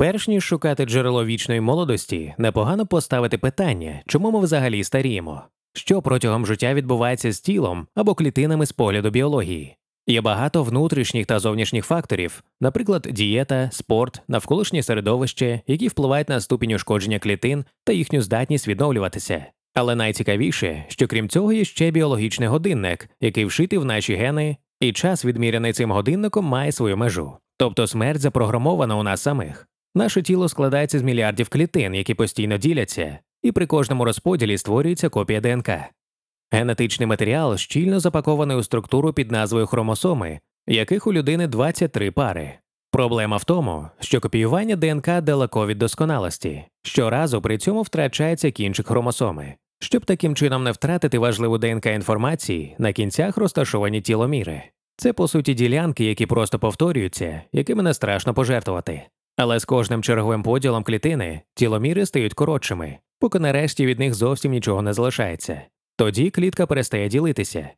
Перш ніж шукати джерело вічної молодості, непогано поставити питання, чому ми взагалі старіємо, що протягом життя відбувається з тілом або клітинами з погляду біології. Є багато внутрішніх та зовнішніх факторів, наприклад, дієта, спорт, навколишнє середовище, які впливають на ступінь ушкодження клітин та їхню здатність відновлюватися. Але найцікавіше, що крім цього є ще біологічний годинник, який вшитий в наші гени, і час, відміряний цим годинником, має свою межу. Тобто смерть запрограмована у нас самих. Наше тіло складається з мільярдів клітин, які постійно діляться, і при кожному розподілі створюється копія ДНК. Генетичний матеріал щільно запакований у структуру під назвою хромосоми, яких у людини 23 пари. Проблема в тому, що копіювання ДНК далеко від досконалості, щоразу при цьому втрачається кінчик хромосоми. Щоб таким чином не втратити важливу ДНК інформації, на кінцях розташовані тіломіри. Це по суті ділянки, які просто повторюються, якими не страшно пожертвувати. Але з кожним черговим поділом клітини тіломіри стають коротшими, поки нарешті від них зовсім нічого не залишається. Тоді клітка перестає ділитися.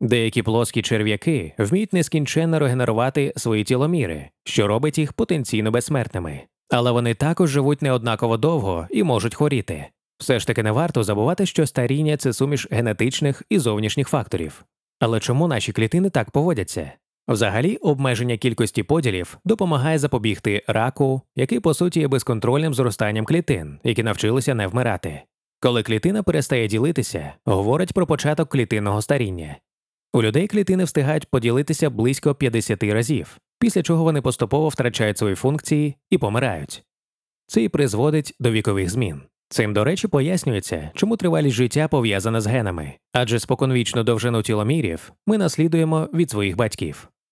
Деякі плоскі черв'яки вміють нескінченно регенерувати свої тіломіри, що робить їх потенційно безсмертними. Але вони також живуть неоднаково довго і можуть хворіти. Все ж таки не варто забувати, що старіння це суміш генетичних і зовнішніх факторів. Але чому наші клітини так поводяться? Взагалі, обмеження кількості поділів допомагає запобігти раку, який по суті є безконтрольним зростанням клітин, які навчилися не вмирати. Коли клітина перестає ділитися, говорить про початок клітинного старіння. У людей клітини встигають поділитися близько 50 разів, після чого вони поступово втрачають свої функції і помирають. Це і призводить до вікових змін. Цим, до речі, пояснюється, чому тривалість життя пов'язана з генами, адже споконвічну довжину тіломірів ми наслідуємо від своїх батьків.